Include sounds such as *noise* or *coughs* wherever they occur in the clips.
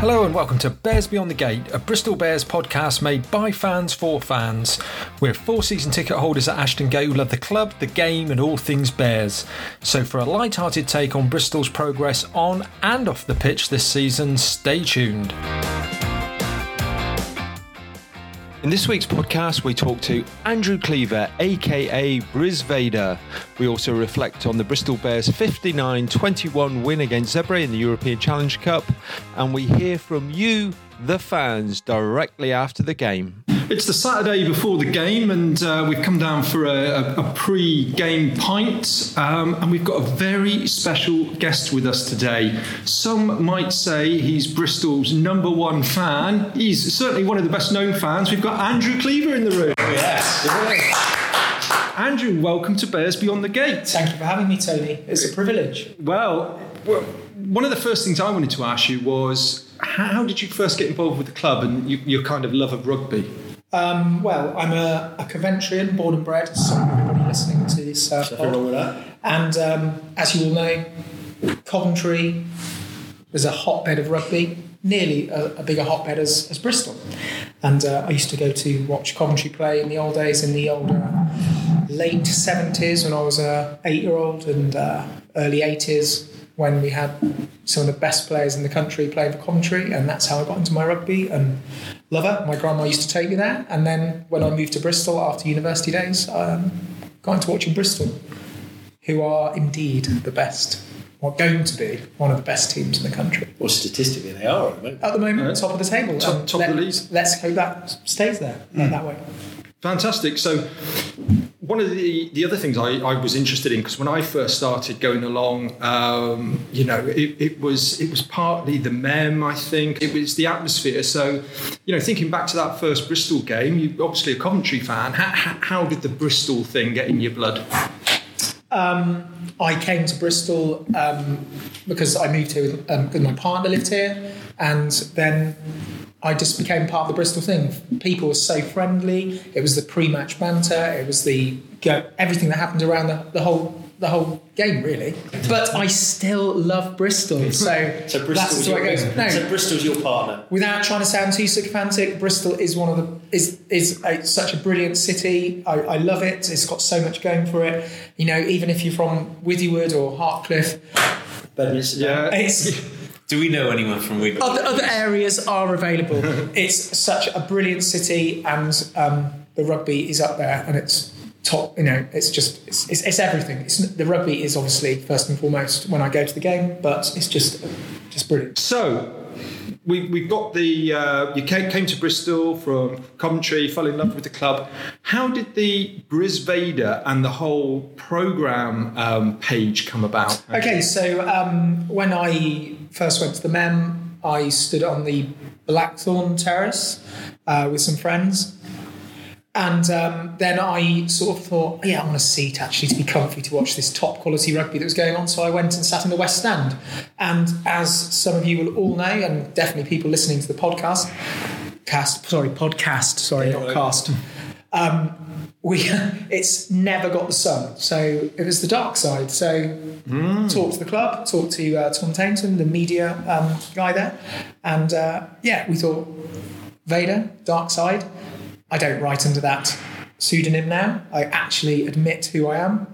Hello and welcome to Bears Beyond the Gate, a Bristol Bears podcast made by fans for fans. We're four season ticket holders at Ashton Gate who love the club, the game, and all things Bears. So, for a light-hearted take on Bristol's progress on and off the pitch this season, stay tuned. In this week's podcast, we talk to Andrew Cleaver, aka Briz Vader. We also reflect on the Bristol Bears 59 21 win against Zebre in the European Challenge Cup, and we hear from you, the fans, directly after the game. It's the Saturday before the game, and uh, we've come down for a, a, a pre game pint. Um, and we've got a very special guest with us today. Some might say he's Bristol's number one fan. He's certainly one of the best known fans. We've got Andrew Cleaver in the room. Yes. Andrew, welcome to Bears Beyond the Gate. Thank you for having me, Tony. It's a privilege. Well, well, one of the first things I wanted to ask you was how did you first get involved with the club and you, your kind of love of rugby? Um, well, I'm a, a Coventrian, born and bred, so everybody listening to this uh, pod. wrong with that. And um, as you all know, Coventry is a hotbed of rugby, nearly a, a bigger hotbed as, as Bristol. And uh, I used to go to watch Coventry play in the old days, in the old uh, late 70s when I was a eight-year-old and uh, early 80s when we had some of the best players in the country playing for Coventry, and that's how I got into my rugby and love it. My grandma used to take me there, and then when I moved to Bristol after university days, I um, got into watching Bristol, who are indeed the best, or going to be one of the best teams in the country. Well, statistically, they are at the moment. At the moment, Yeah. top of the table. Top- and top of the let- league. Let's hope that stays there uh, that way. Fantastic. So, one of the, the other things I, I was interested in because when I first started going along, um, you know, it, it was it was partly the mem. I think it was the atmosphere. So, you know, thinking back to that first Bristol game, you obviously a Coventry fan. How, how, did the Bristol thing get in your blood? Um, I came to Bristol um, because I moved here with, um, because my partner lived here, and then I just became part of the Bristol thing. People were so friendly. It was the pre-match banter. It was the go, everything that happened around the, the whole the whole game, really. But I still love Bristol, *laughs* so, So that's Bristol's the way your, it goes. No, so Bristol's your partner. without trying to sound too sycophantic, Bristol is one of the is is a, such a brilliant city. I, I love it. It's got so much going for it. You know, even if you're from Withywood or Hartcliffe, Bedminster. it's *laughs* Do we know anyone from Wigan? other, other areas are available. *laughs* it's such a brilliant city, and um, the rugby is up there, and it's top. You know, it's just it's, it's, it's everything. It's, the rugby is obviously first and foremost when I go to the game, but it's just just brilliant. So. We, we've got the uh, you came, came to Bristol from Coventry, fell in love with the club. How did the Briz Vader and the whole program um, page come about? Okay, so um, when I first went to the MEM, I stood on the Blackthorn Terrace uh, with some friends. And um, then I sort of thought, yeah, I want a seat actually to be comfy to watch this top quality rugby that was going on. So I went and sat in the West Stand. And as some of you will all know, and definitely people listening to the podcast, cast, sorry, podcast, sorry, not cast. Um, we *laughs* it's never got the sun, so it was the dark side. So talked to the club, talked to uh, Tom Tainton, the media um, guy there, and uh, yeah, we thought Vader, dark side. I don't write under that pseudonym now. I actually admit who I am,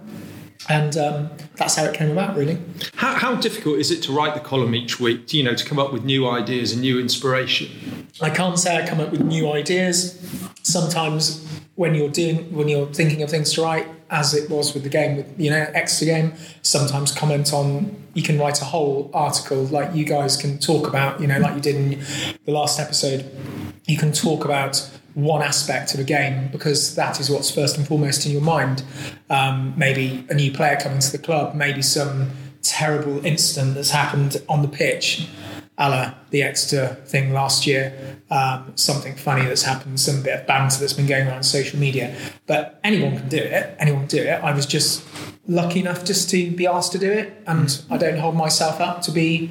and um, that's how it came about, really. How, how difficult is it to write the column each week? You know, to come up with new ideas and new inspiration. I can't say I come up with new ideas. Sometimes when you're doing when you're thinking of things to write, as it was with the game with you know Exeter game, sometimes comment on you can write a whole article like you guys can talk about, you know, like you did in the last episode. You can talk about one aspect of a game because that is what's first and foremost in your mind. Um, maybe a new player coming to the club, maybe some terrible incident that's happened on the pitch a la the Exeter thing last year, um, something funny that's happened, some bit of banter that's been going around social media. But anyone can do it. Anyone can do it. I was just lucky enough just to be asked to do it, and I don't hold myself up to be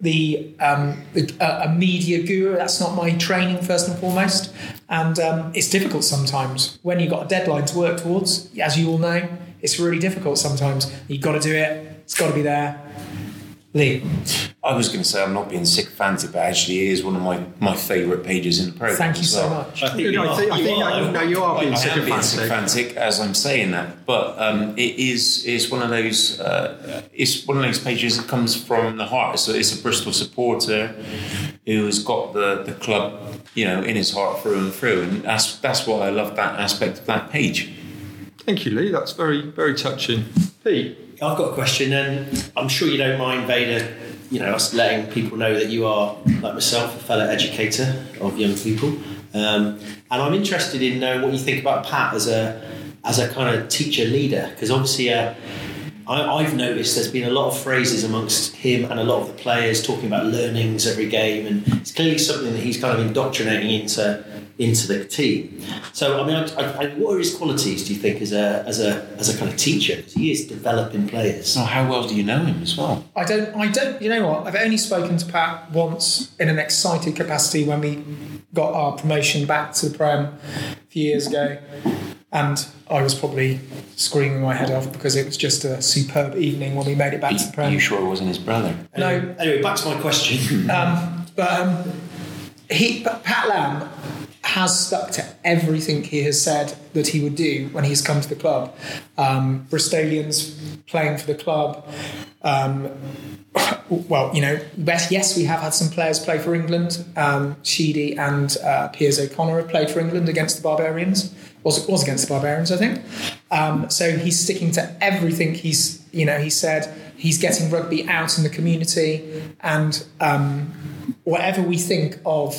the, um, the a, a media guru. That's not my training first and foremost, and um, it's difficult sometimes when you've got a deadline to work towards. As you all know, it's really difficult sometimes. You've got to do it. It's got to be there Lee, I was going to say I'm not being sycophantic, but actually it is one of my, my favourite pages in the program. thank you as so well. much. I think You you know, I are. think, I You think are, no, you are being I am being sycophantic. sycophantic as I'm saying that, but um, it is is one of those uh, it's one of those pages that comes from the heart. So it's a Bristol supporter who's got the, the club, you know, in his heart through and through, and that's that's why I love that aspect of that page. Thank you, Lee. That's very, very touching. Pete, I've got a question, and I'm sure you don't mind, Vader. You know, us letting people know that you are, like myself, a fellow educator of young people, um, and I'm interested in knowing what you think about Pat as a as a kind of teacher leader, because obviously. Uh, I, I've noticed there's been a lot of phrases amongst him and a lot of the players talking about learnings every game, and it's clearly something that he's kind of indoctrinating into into the team. So, I mean, I, I, I- what are his qualities? Do you think as a as a as a kind of teacher? 'Cause he is developing players. So how well do you know him as well? I don't. I don't. You know what? I've only spoken to Pat once in an excited capacity when we got our promotion back to the Prem a few years ago, and I was probably screaming my head off because it was just a superb evening when we made it back to the Prem. you sure it wasn't his brother? No, Anyway, back to my question. but um, he, but Pat Lam has stuck to everything he has said that he would do when he's come to the club. Um, Bristolians playing for the club. Um, *coughs* well, you know, yes, we have had some players play for England. Um, Sheedy and uh, Piers O'Connor have played for England against the Barbarians. Was was against the Barbarians, I think. Um, so he's sticking to everything he's, you know, he said. He's getting rugby out in the community, and um, whatever we think of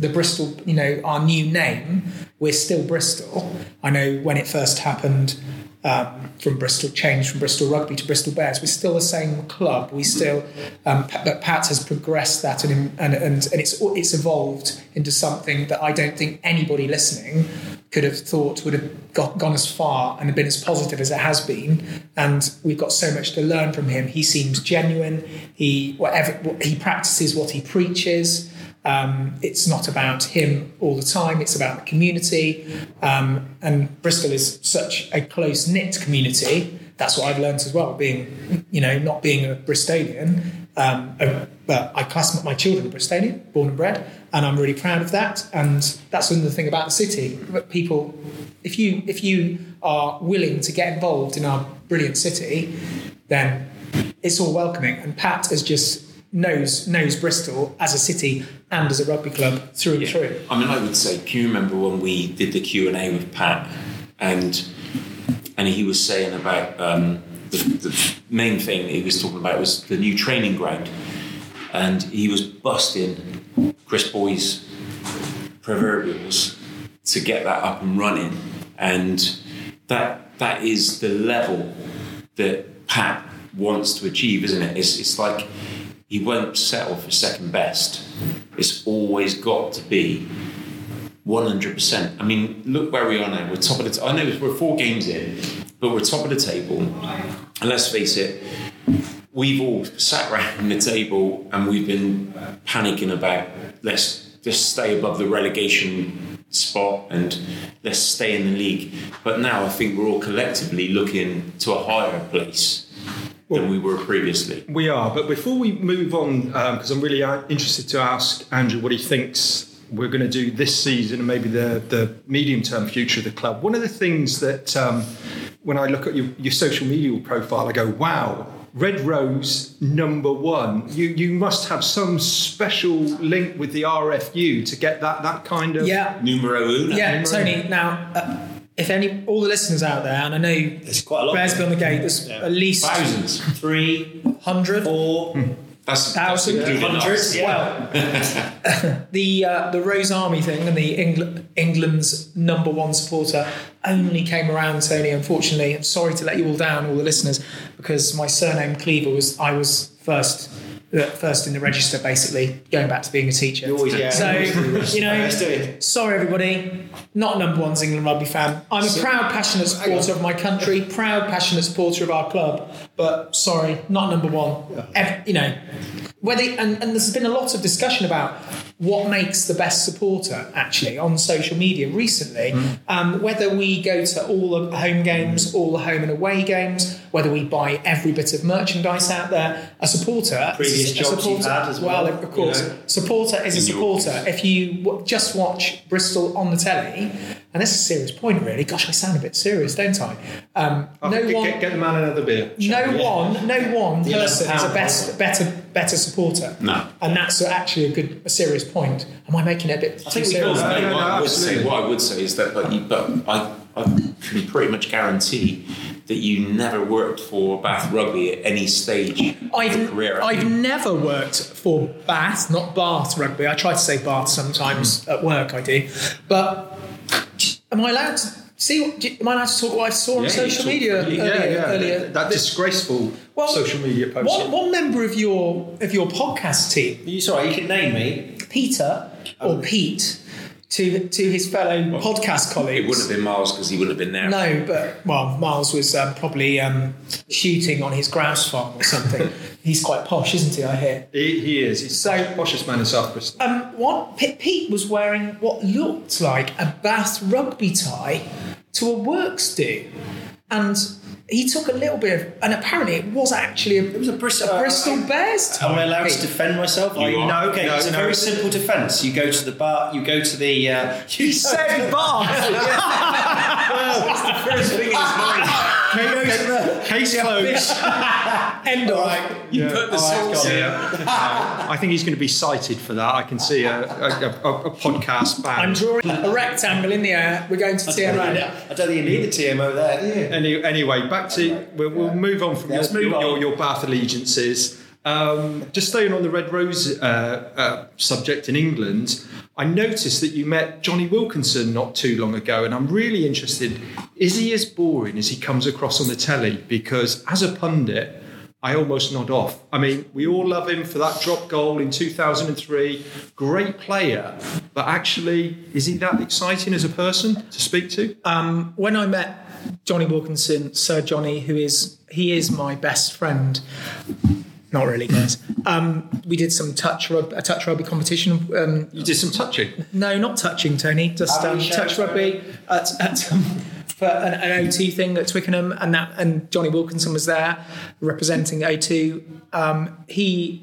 the Bristol, you know, our new name, we're still Bristol. I know when it first happened um, from Bristol, changed from Bristol Rugby to Bristol Bears, we're still the same club. We still, um, but Pat has progressed that and, and, and, and it's, it's evolved into something that I don't think anybody listening could have thought would have got, gone as far and been as positive as it has been. And we've got so much to learn from him. He seems genuine. He, whatever, he practices what he preaches. Um, it's not about him all the time. It's about the community. Um, and Bristol is such a close knit community. That's what I've learned as well. Being, you know, not being a Bristolian, um, but I class my children Bristolian, born and bred, and I'm really proud of that. And that's another thing about the city. But people, if you if you are willing to get involved in our brilliant city, then it's all welcoming. And Pat has just knows knows Bristol as a city and as a rugby club through and through. I mean, I would say, can you remember when we did the Q and A with Pat, and and he was saying about um, the, the main thing he was talking about was the new training ground, and he was busting Chris Booy's proverbials to get that up and running, and that that is the level that Pat wants to achieve, isn't it? It's it's like he won't settle for second best. It's always got to be 100%. I mean, look where we are now. We're top of the t- I know we're four games in, but we're top of the table. And let's face it, we've all sat around the table and we've been panicking about let's just stay above the relegation spot and let's stay in the league. But now I think we're all collectively looking to a higher place than we were previously. We are, but before we move on, because I'm really uh, interested to ask Andrew what he thinks we're going to do this season and maybe the, the medium term future of the club. One of the things that um, when I look at your, your social media profile, I go, wow, Red Rose number one. You you must have some special link with the RFU to get that that kind of Yeah, Numero uno. yeah, Tony. Now, uh, if any, all the listeners out there, and I know There's quite a lot. Bears Beyond the Gate, there's Yeah. at least Thousands. Three, hundred. four, That's Thousand. that's hundreds. Yeah. Well, *laughs* the uh, the Rose Army thing and the Engl- England's number one supporter only came around, Tony. Unfortunately, I'm sorry to let you all down, all the listeners, because my surname Cleaver was I was first. First in the register, basically going back to being a teacher. You always, yeah. So you always do this. you know, Let's do it. sorry everybody. not number one's England rugby fan. I'm a proud, passionate supporter of my country, proud, passionate supporter of our club. But sorry, not number one. Ev- you know, whether and, and there's been a lot of discussion about what makes the best supporter actually on social media recently. Um, whether we go to all the home games, all the home and away games, whether we buy every bit of merchandise out there, a supporter, Previous a jobs you've supporter, had as well, of course, you know. supporter is a supporter. If you w- just watch Bristol on the telly, and that's a serious point, really. Gosh, I sound a bit serious, don't I? Um, I no think one, get, get the man another beer. no one, no one The person is a £11 best, better, better supporter. No. and that's actually a good, a serious point. Am I making it a bit I too think we serious? No, No, no, what, I would say, what I would say is that, but, you, but I, I can pretty much guarantee that you never worked for Bath Rugby at any stage of your I've, career. I've never worked for Bath, not Bath Rugby. I try to say Bath sometimes at work, I do. But am I allowed to see? What, am I allowed to talk what I saw on Yeah, you social talk media earlier? yeah, yeah. earlier that disgraceful Well, social media post. What, what member of your of your podcast team, You sorry, you can name me. Peter or um, Pete, to to his fellow podcast colleagues? it wouldn't have been Miles because he wouldn't have been there. No, but well, Miles was um, probably um, shooting on his grouse farm or something. *laughs* He's quite posh, isn't he? I hear. He, he is. He's So- the poshest man in South Bristol. Um, what P- Pete was wearing what looked like a Bath rugby tie to a works do, and he took a little bit of, and apparently it was actually a, it was a Bristol- a Bristol Bears. Am I allowed to defend myself? You I, are. No, okay. No, it's a no. very simple defence. You go to the bar. You go to the. Uh, He said Bath. *laughs* first thing in his mind. *laughs* You go. Case closed. *laughs* End of. You put the sauce in. I think he's going to be cited for that. I can see a, a, a, a podcast ban. I'm drawing a rectangle in the air. We're going to TMO. I don't think you need the TMO there, do you? Any, anyway, back to we'll, we'll move on from Let's your, your, on. your, your Bath allegiances. Um, just staying on the Red Rose uh, uh, subject in England, I noticed that you met Jonny Wilkinson not too long ago, and I'm really interested. Is he as boring as he comes across on the telly? Because as a pundit, I almost nod off. I mean, we all love him for that drop goal in 2003. Great player, but actually, is he that exciting as a person to speak to? Um, when I met Jonny Wilkinson, Sir Jonny, who is he is my best friend. Not really, guys. Um, we did some touch rug, a touch rugby competition. Um, You did some touching. no, not touching, Tony. Just um, touch rugby at, at um, for an, an O2 thing at Twickenham, and that and Jonny Wilkinson was there representing O2. Um, he,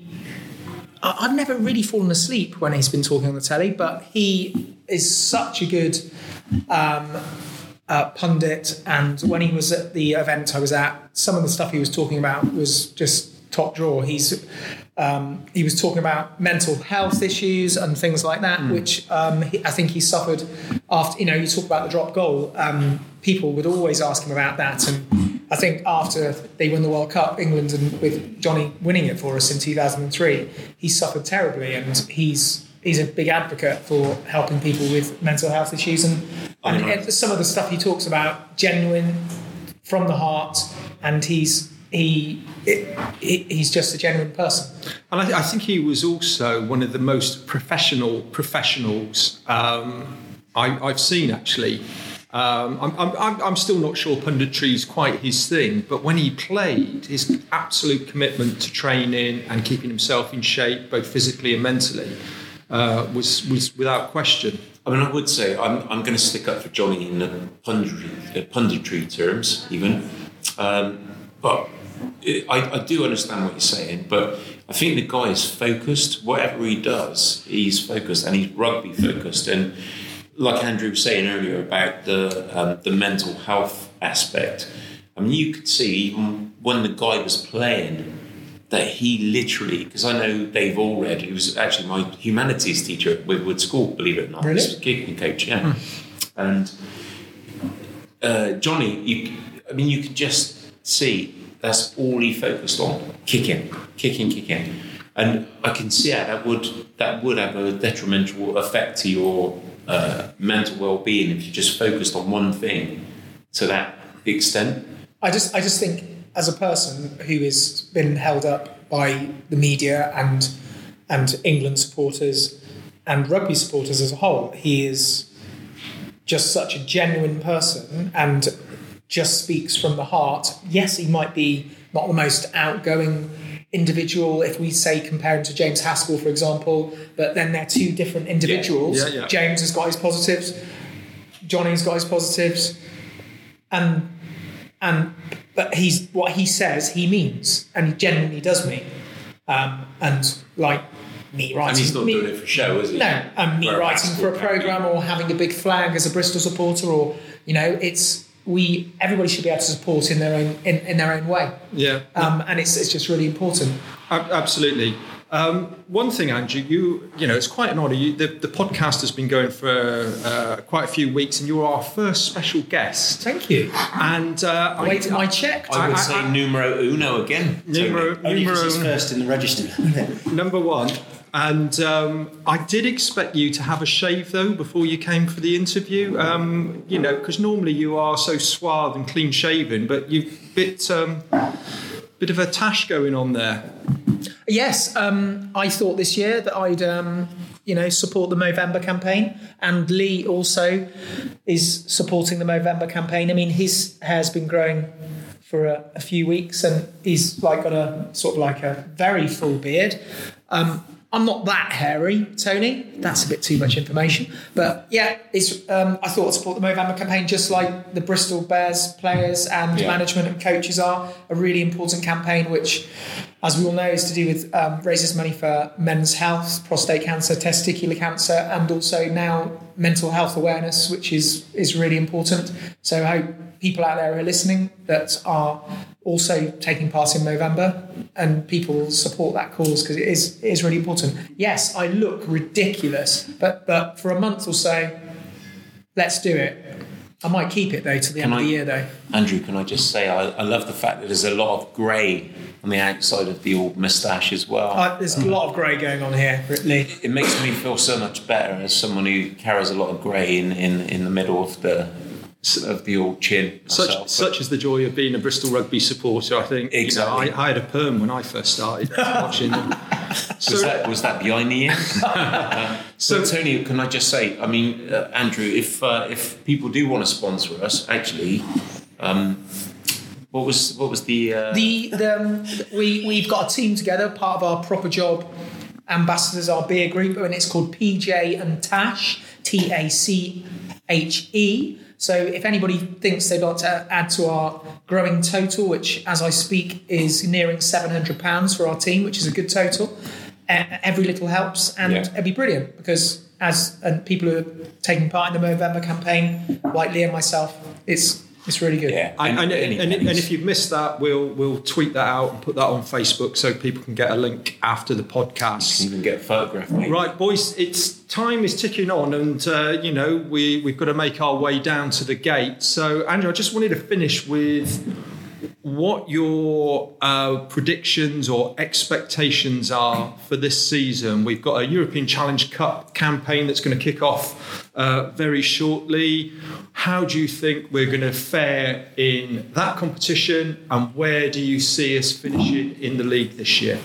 I- I've never really fallen asleep when he's been talking on the telly, but he is such a good um, uh, pundit. And when he was at the event I was at, some of the stuff he was talking about was just top drawer. He's um, he was talking about mental health issues and things like that, which um, he, I think he suffered after. You know, you talk about the drop goal. Um, people would always ask him about that, and I think after they won the World Cup, England and with Jonny winning it for us in 2003, he suffered terribly, and he's he's a big advocate for helping people with mental health issues, and, and it- some of the stuff he talks about genuine from the heart, and he's he, he he's just a genuine person. And I, I think he was also one of the most professional professionals um, I, I've seen, actually. Um, I'm, I'm- I'm, I'm still not sure punditry is quite his thing, but when he played, his absolute commitment to training and keeping himself in shape, both physically and mentally, uh, was, was without question. I mean, I would say I'm, I'm going to stick up for Jonny in the punditry, uh, punditry terms, even. Um, but it, I, I do understand what you're saying, but I think the guy is focused. Whatever he does, he's focused and he's rugby focused. And like Andrew was saying earlier about the, um, the mental health aspect, I mean, you could see even when the guy was playing that he literally, because I know Dave Alred, who was actually my humanities teacher at Woodwood School, believe it or not, Really? He's a kicking coach, yeah. And uh, Jonny, you, I mean, you could just see that's all he focused on, kicking, kicking, kicking. And I can see how that would that would have a detrimental effect to your uh, mental well-being if you just focused on one thing to that extent. I just I just think as a person who has been held up by the media and and England supporters and rugby supporters as a whole, he is just such a genuine person and just speaks from the heart. Yes, he might be not the most outgoing individual if we say compare him to James Haskell, for example, but then they're two different individuals. Yeah, yeah. James has got his positives, Jonny's got his positives, and and but he's what he says he means, and he genuinely does mean. Um, and like me writing, And he's not me- doing it for show, is he? no, and me Where writing for a program or having a big flag as a Bristol supporter, or you know, it's we everybody should be able to support in their own in, in their own way, Yeah. um, and it's it's just really important. Absolutely. Um, one thing, Andrew, you you know, it's quite an honour. You, the, the podcast has been going for uh, quite a few weeks, and you're our first special guest. Thank you. And uh, Wait, am I checked? I would I- say I- numero uno again. Tony. numero, Only because he's numero first in the register. number one. And um, I did expect you to have a shave though before you came for the interview. Um, you know, because normally you are so suave and clean shaven, but you've bit um, bit of a tash going on there. Yes, um, I thought this year that I'd, um, you know, support the Movember campaign, and Lee also is supporting the Movember campaign. I mean, his hair's been growing for a, a few weeks, and he's like got a sort of like a very full beard. Um, I'm not that hairy, Tony. That's a bit too much information, but yeah, it's. Um, I thought I'd support the Movember campaign, just like the Bristol Bears players and Yeah. management and coaches are. A really important campaign, which as we all know, is to do with um, raises money for men's health, prostate cancer, testicular cancer, and also now mental health awareness, which is is really important. So I hope people out there who are listening that are also taking part in Movember and people support that cause because it is it is really important. Yes, I look ridiculous, but but for a month or so, let's do it. I might keep it though to the Can end of the year though. Andrew, can I just say I, I love the fact that there's a lot of grey on the outside of the old moustache as well. Uh, there's a lot of grey going on here, Lee. it makes me feel so much better as someone who carries a lot of grey in, in, in the middle of the of the old chin. Such myself. such is the joy of being a Bristol rugby supporter. I think You know, Exactly. I, I had a perm when I first started *laughs* watching them. was that was that behind the ear? *laughs* so, Tony, can I just say? I mean, uh, Andrew, if uh, if people do want to sponsor us, actually, um, what was what was the uh, The, the um, we we've got a team together, part of our proper job ambassadors, our beer group, and it's called PJ and Tash, T A C H E. So if anybody thinks they'd like to add to our growing total, which as I speak is nearing seven hundred pounds for our team, which is a good total, every little helps, and Yeah. it'd be brilliant because as and people who are taking part in the Movember campaign, like Lee and myself, it's it's really good. yeah? And, and, any and, and if you've missed that, we'll we'll tweet that out and put that on Facebook so people can get a link after the You can podcast. even get a photograph. Maybe. Right, boys, it's time is ticking on, and uh, you know we we've got to make our way down to the gate. So, Andrew, I just wanted to finish with what your uh, predictions or expectations are for this season. We've got a European Challenge Cup campaign that's going to kick off uh, very shortly. How do you think we're going to fare in that competition, and where do you see us finishing in the league this year?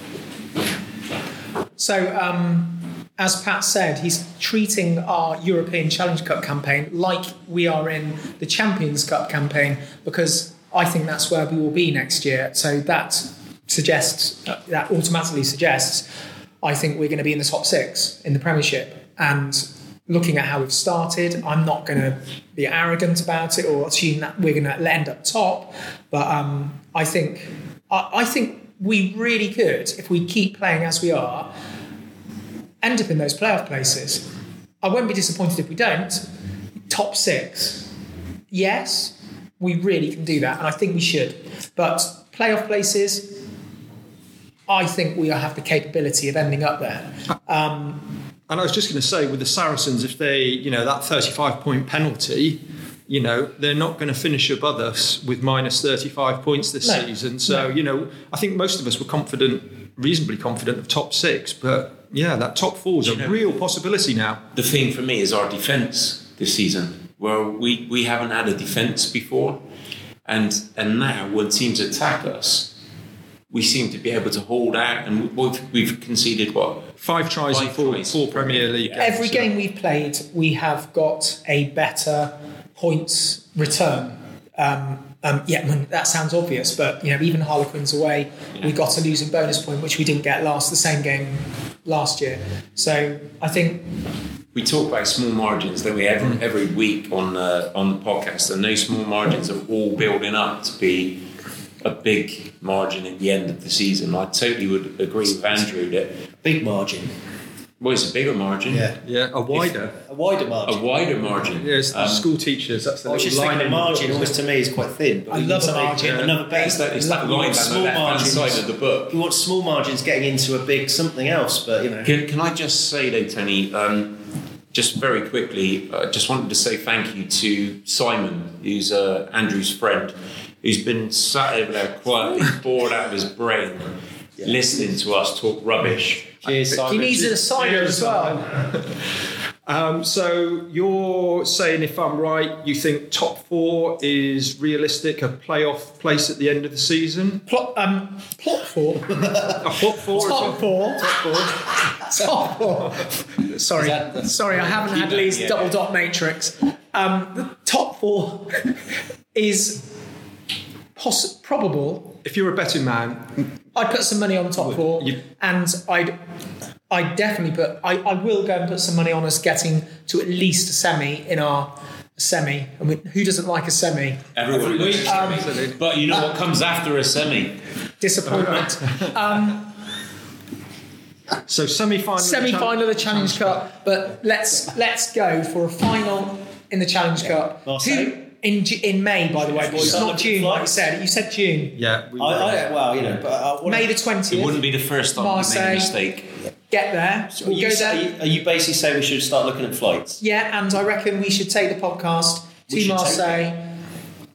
So, um, as Pat said, he's treating our European Challenge Cup campaign like we are in the Champions Cup campaign because I think that's where we will be next year. So that suggests that automatically suggests I think we're going to be in the top six in the Premiership. And looking at how we've started, I'm not going to be arrogant about it or assume that we're going to end up top. But um, I think I, I think we really could if we keep playing as we are end up in those playoff places. I won't be disappointed if we don't. Top six, yes, we really can do that, and I think we should. But playoff places, I think we have the capability of ending up there. And I was just going to say, with the Saracens, if they, you know, that 35 point penalty, you know, they're not going to finish above us with minus 35 points this No. season. So, you know, I think most of us were confident, reasonably confident of top six. But yeah, that top four is a know- real possibility now. the thing for me is our defence this season, where we, we haven't had a defence before, and and now when teams attack us, we seem to be able to hold out, and we've, we've conceded what Five tries in four, tries. four Premier League Yeah. games. Every so- game we've played, we have got a better points return. Um, um, yeah, I mean, that sounds obvious, but you know, even Harlequins away, we got a losing bonus point, which we didn't get last the same game last year. So I think we talk about small margins, don't we? Every, every week on uh, on the podcast, and those small margins are all building up to be a big margin at the end of the season. I totally would agree with Andrew that Big margin. well, it's a bigger margin, Yeah. Yeah, a wider. A wider margin. a wider margin. Yes, Um, school teachers. That's the I was little just line thinking the margin book, always to me is quite thin. But I we love need a something- margin. Another base. it's that, it's that We line want down the small left hand margins. side of the book. We want small margins getting into a big something else, but you know. Can, can I just say though, Tony, um, just very quickly, I just wanted to say thank you to Simon, who's uh, Andrew's friend, who's been sat over there quietly, *laughs* bored out of his brain, listening to us talk rubbish. Cheers, Simon. he needs an asylum as well. Um, so you're saying, if I'm right, you think top four is realistic, a playoff place at the end of the season? Plot, um, plot four, *laughs* A top four? top four, *laughs* top four. Sorry, that- that's- sorry, I haven't had that, Lee's double dot matrix. Um, the top four is poss- probable. If you're a betting man, I'd put some money on the top four, you- and I'd, I'd definitely put. I, I will go and put some money on us getting to at least a semi in our semi. I mean, who doesn't like a semi? Everyone week. Um, But you know what comes after a semi? Disappointment. *laughs* so semi-final. Semi-final of the Challenge Cup, but let's let's go for a final in the Challenge Cup. Marseille. Who in in May, by the way, boys, Start not June, like you said. You said June. Yeah, we I, I, well, you know, but uh, what May the twentieth. It wouldn't be the first time we made a mistake. Get there. Are We'll you, go say- there. are, you, are you basically saying we should start looking at flights? Yeah, and I reckon we should take the podcast We to Marseille,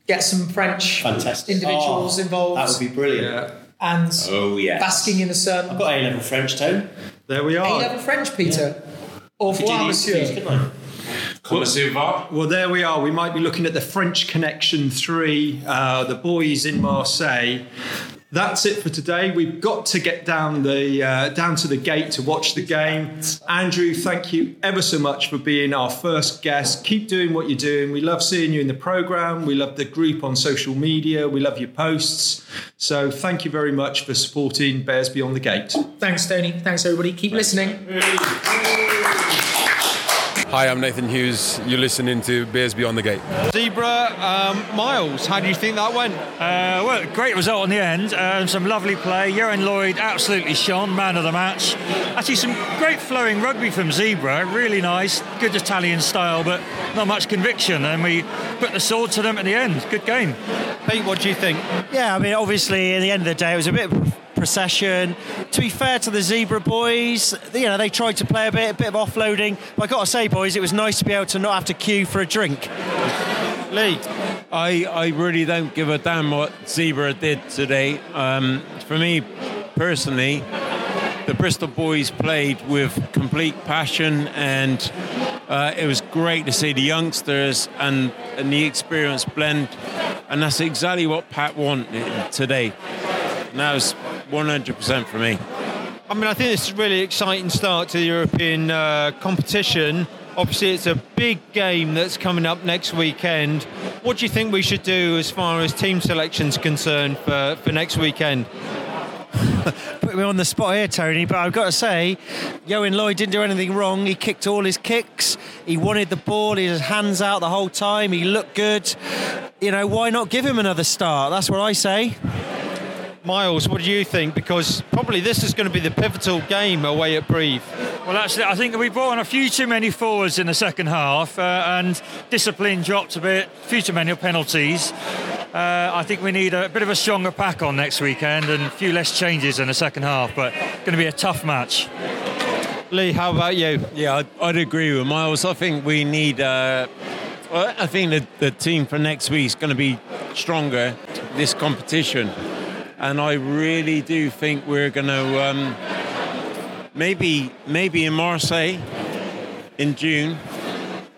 get some French Fantastic. individuals Oh, involved, That would be brilliant. yeah, and Oh yeah. basking in the sun. I've got A level French tone. there we are. A level French, Peter. Au Could revoir, monsieur. please, couldn't I? Comment ça va? Well, there we are. We might be looking at the French Connection 3, uh, the boys in Marseille. That's it for today. We've got to get down the uh, down to the gate to watch the game. Andrew, thank you ever so much for being our first guest. Keep doing what you're doing. We love seeing you in the program. We love the group on social media. We love your posts. So thank you very much for supporting Bears Beyond the Gate. Thanks, Tony. Thanks, everybody. Keep listening. Hi, I'm Nathan Hughes. You're listening to Bears Beyond the Gate. Zebra, um, Miles, how do you think that went? Uh, well, great result in the end. Uh, some lovely play. Ioan Lloyd absolutely shone, man of the match. Actually, some great flowing rugby from Zebra. Really nice, good Italian style, but not much conviction. And we put the sword to them at the end. Good game. Pete, what do you think? Yeah, I mean, obviously, at the end of the day, it was a bit of procession. To be fair to the Zebra boys, you know, they tried to play a bit, a bit of offloading. But I got to say, boys, it was nice to be able to not have to queue for a drink. *laughs* Lee, I, I really don't give a damn what Zebra did today. Um, for me personally, the Bristol boys played with complete passion, and uh, it was great to see the youngsters and, and the experience blend. And that's exactly what Pat wanted today. And that was 100% for me. I mean, I think this is a really exciting start to the European uh, competition. Obviously, it's a big game that's coming up next weekend. What do you think we should do as far as team selection's concerned for, for next weekend? *laughs* Put me on the spot here, Tony, but I've got to say, Ioan Lloyd didn't do anything wrong. He kicked all his kicks. He wanted the ball. He had his hands out the whole time. He looked good. You know, why not give him another start? That's what I say. Miles, what do you think? Because probably this is going to be the pivotal game away at Brive. Well, actually, I think we brought on a few too many forwards in the second half, uh, and discipline dropped a bit. Few too many penalties. Uh, I think we need a bit of a stronger pack on next weekend and a few less changes in the second half. But going to be a tough match. Lee, how about you? Yeah, I'd, I'd agree with Miles. I think we need. Uh, well, I think the, the team for next week is going to be stronger this competition, and I really do think we're going to um, maybe maybe in Marseille in June.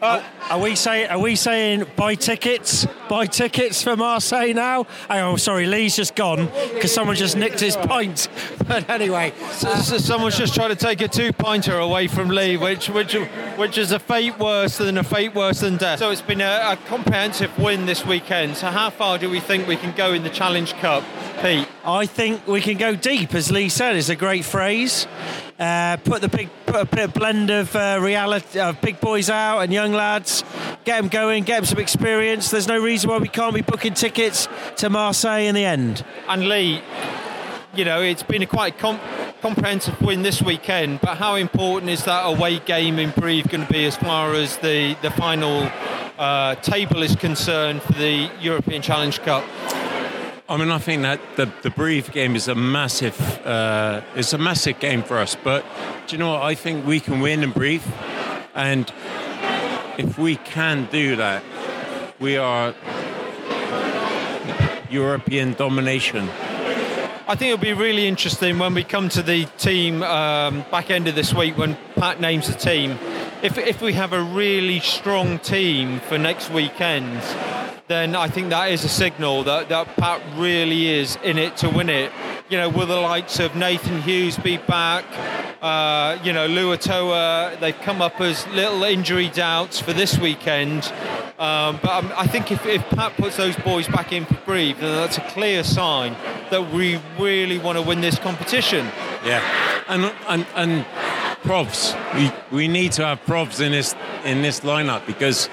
Uh, Are we saying? Are we saying buy tickets? Buy tickets for Marseille now? Oh, sorry, Lee's just gone because someone just nicked his pint. *laughs* But anyway, So, so someone's just trying to take a two-pointer away from Lee, which which which is a fate worse than a fate worse than death. So it's been a, a comprehensive win this weekend. So how far do we think we can go in the Challenge Cup, Pete? I think we can go deep, as Lee said. It's a great phrase. Uh, put the big, put a bit of blend of uh, reality, of big boys out and young lads. Get them going, get them some experience. There's no reason why we can't be booking tickets to Marseille in the end. And Lee, you know, it's been a quite com- comprehensive win this weekend, but how important is that away game in Brive going to be as far as the, the final uh, table is concerned for the European Challenge Cup? I mean, I think that the the Brive game is a massive, uh, it's a massive game for us. But do you know what? I think we can win in Brive, and if we can do that, we are European domination. I think it'll be really interesting when we come to the team um, back end of this week when Pat names the team. If, if we have a really strong team for next weekend, then I think that is a signal that, that Pat really is in it to win it. You know, will the likes of Nathan Hughes be back? Uh, you know, Luatua, they've come up as little injury doubts for this weekend. Um, but um, I think if, if Pat puts those boys back in for Brive, then that's a clear sign that we really want to win this competition. Yeah, and and and provs. We we need to have provs in this in this lineup because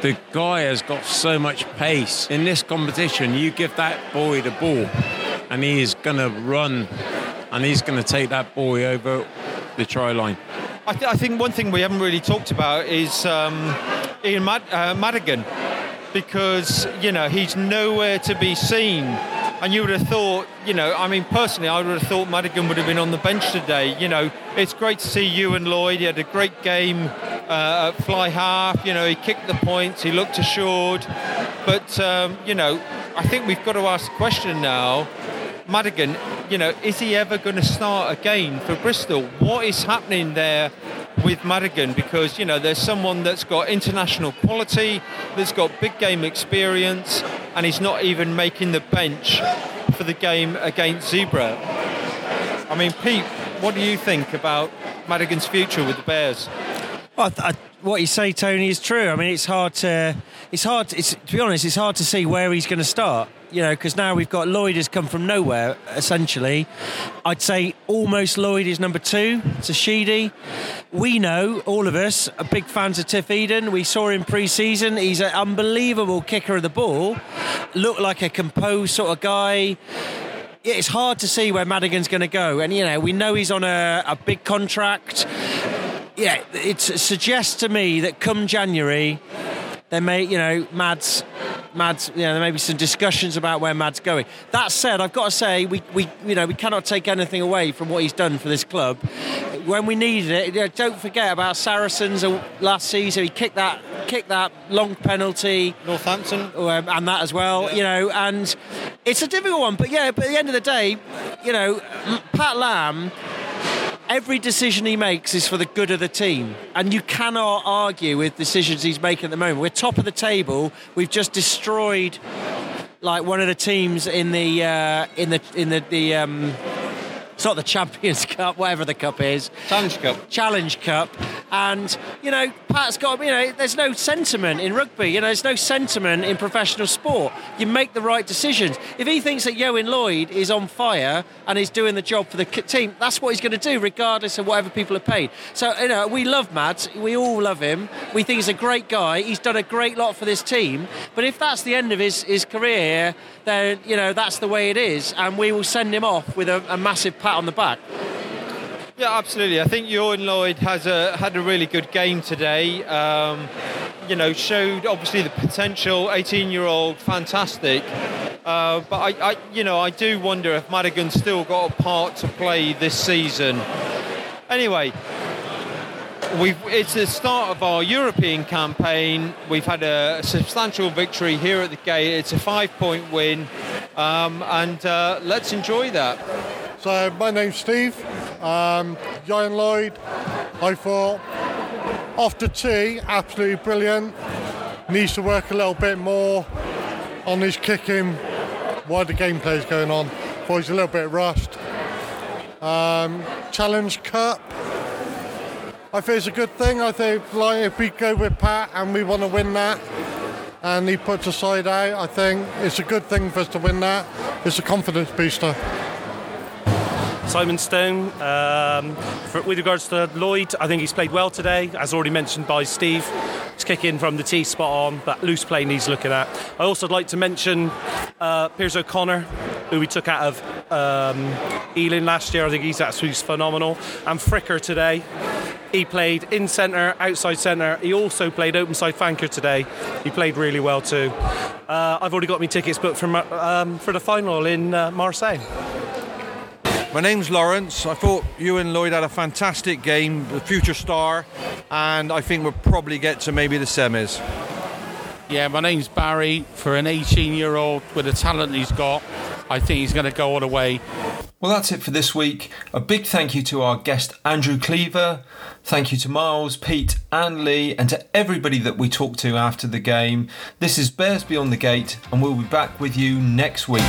the guy has got so much pace in this competition. You give that boy the ball, and he is going to run, and he's going to take that boy over the try line. I, th- I think one thing we haven't really talked about is um, Ian Mad- uh, Madigan because you know he's nowhere to be seen. And you would have thought, you know, I mean, personally, I would have thought Madigan would have been on the bench today. You know, it's great to see Ioan Lloyd. He had a great game uh, at fly half. You know, he kicked the points. He looked assured. But um, you know, I think we've got to ask the question now. Madigan, you know, is he ever going to start again for Bristol? What is happening there with Madigan? Because, you know, there's someone that's got international quality, that's got big game experience, and he's not even making the bench for the game against Zebra. I mean, Pete, what do you think about Madigan's future with the Bears? Well, I, what you say, Tony, is true. I mean, it's hard to, it's hard. To, it's, to be honest, it's hard to see where he's going to start. You know, because now we've got Lloyd has come from nowhere. Essentially, I'd say almost Lloyd is number two to Sheedy. We know, all of us, are big fans of Tiff Eden. We saw him pre-season. He's an unbelievable kicker of the ball. Looked like a composed sort of guy it's hard to see where Madigan's going to go. And, you know, we know he's on a, a big contract. Yeah, it suggests to me that come January, there may, you know, Mads, Mads, you know, there may be some discussions about where Mads going. That said, I've got to say, we, we, you know, we cannot take anything away from what he's done for this club. When we needed it, you know, don't forget about Saracens last season. He kicked that, kicked that long penalty, Northampton, um, and that as well. Yeah. You know, and it's a difficult one, but yeah, but at the end of the day, you know, Pat Lam every decision he makes is for the good of the team. And you cannot argue with decisions he's making at the moment. We're top of the table. We've just destroyed like one of the teams in the uh, in the in the, the um, it's not the Champions *laughs* Cup, whatever the cup is. Challenge Cup. Challenge Cup. And, you know, Pat's got, you know, there's no sentiment in rugby. You know, there's no sentiment in professional sport. You make the right decisions. If he thinks that Ioan Lloyd is on fire and is doing the job for the team, that's what he's going to do, regardless of whatever people are paid. So, you know, we love Mads. We all love him. We think he's a great guy. He's done a great lot for this team. But if that's the end of his, his career here, then, you know, that's the way it is. And we will send him off with a, a massive pat on the back. Yeah, absolutely. I think Ioan Lloyd has a, had a really good game today. Um, you know, showed obviously the potential. 18-year-old, fantastic. Uh, but I, I, you know, I do wonder if Madigan's still got a part to play this season. Anyway, We've, it's the start of our European campaign. We've had a substantial victory here at the gate. It's a five-point win, um, and uh, let's enjoy that. So my name's Steve. Um, Lloyd. I thought the tee, absolutely brilliant. Needs to work a little bit more on his kicking while the gameplay is going on. Thought he's a little bit rushed. Um, Challenge Cup. I think it's a good thing. I think like if we go with Pat and we want to win that, and he puts a side out, I think it's a good thing for us to win that. It's a confidence booster. Simon Stone. Um, for, with regards to Lloyd, I think he's played well today, as already mentioned by Steve. His kicking from the tee spot on, but loose play needs looking at. I also would like to mention uh, Piers O'Connor, who we took out of um, Ealing last year. I think he's absolutely phenomenal. And Fricker today. He played in centre, outside centre. He also played open side flanker today. He played really well too. Uh, I've already got my tickets booked for, um, for the final in uh, Marseille. My name's Lawrence. I thought Ioan Lloyd had a fantastic game, the future star, and I think we'll probably get to maybe the semis. Yeah, my name's Barry. For an 18 year old with the talent he's got, I think he's going to go all the way. Well, that's it for this week. A big thank you to our guest Andrew Cleaver. Thank you to Miles, Pete, and Lee, and to everybody that we talked to after the game. This is Bears Beyond the Gate, and we'll be back with you next week.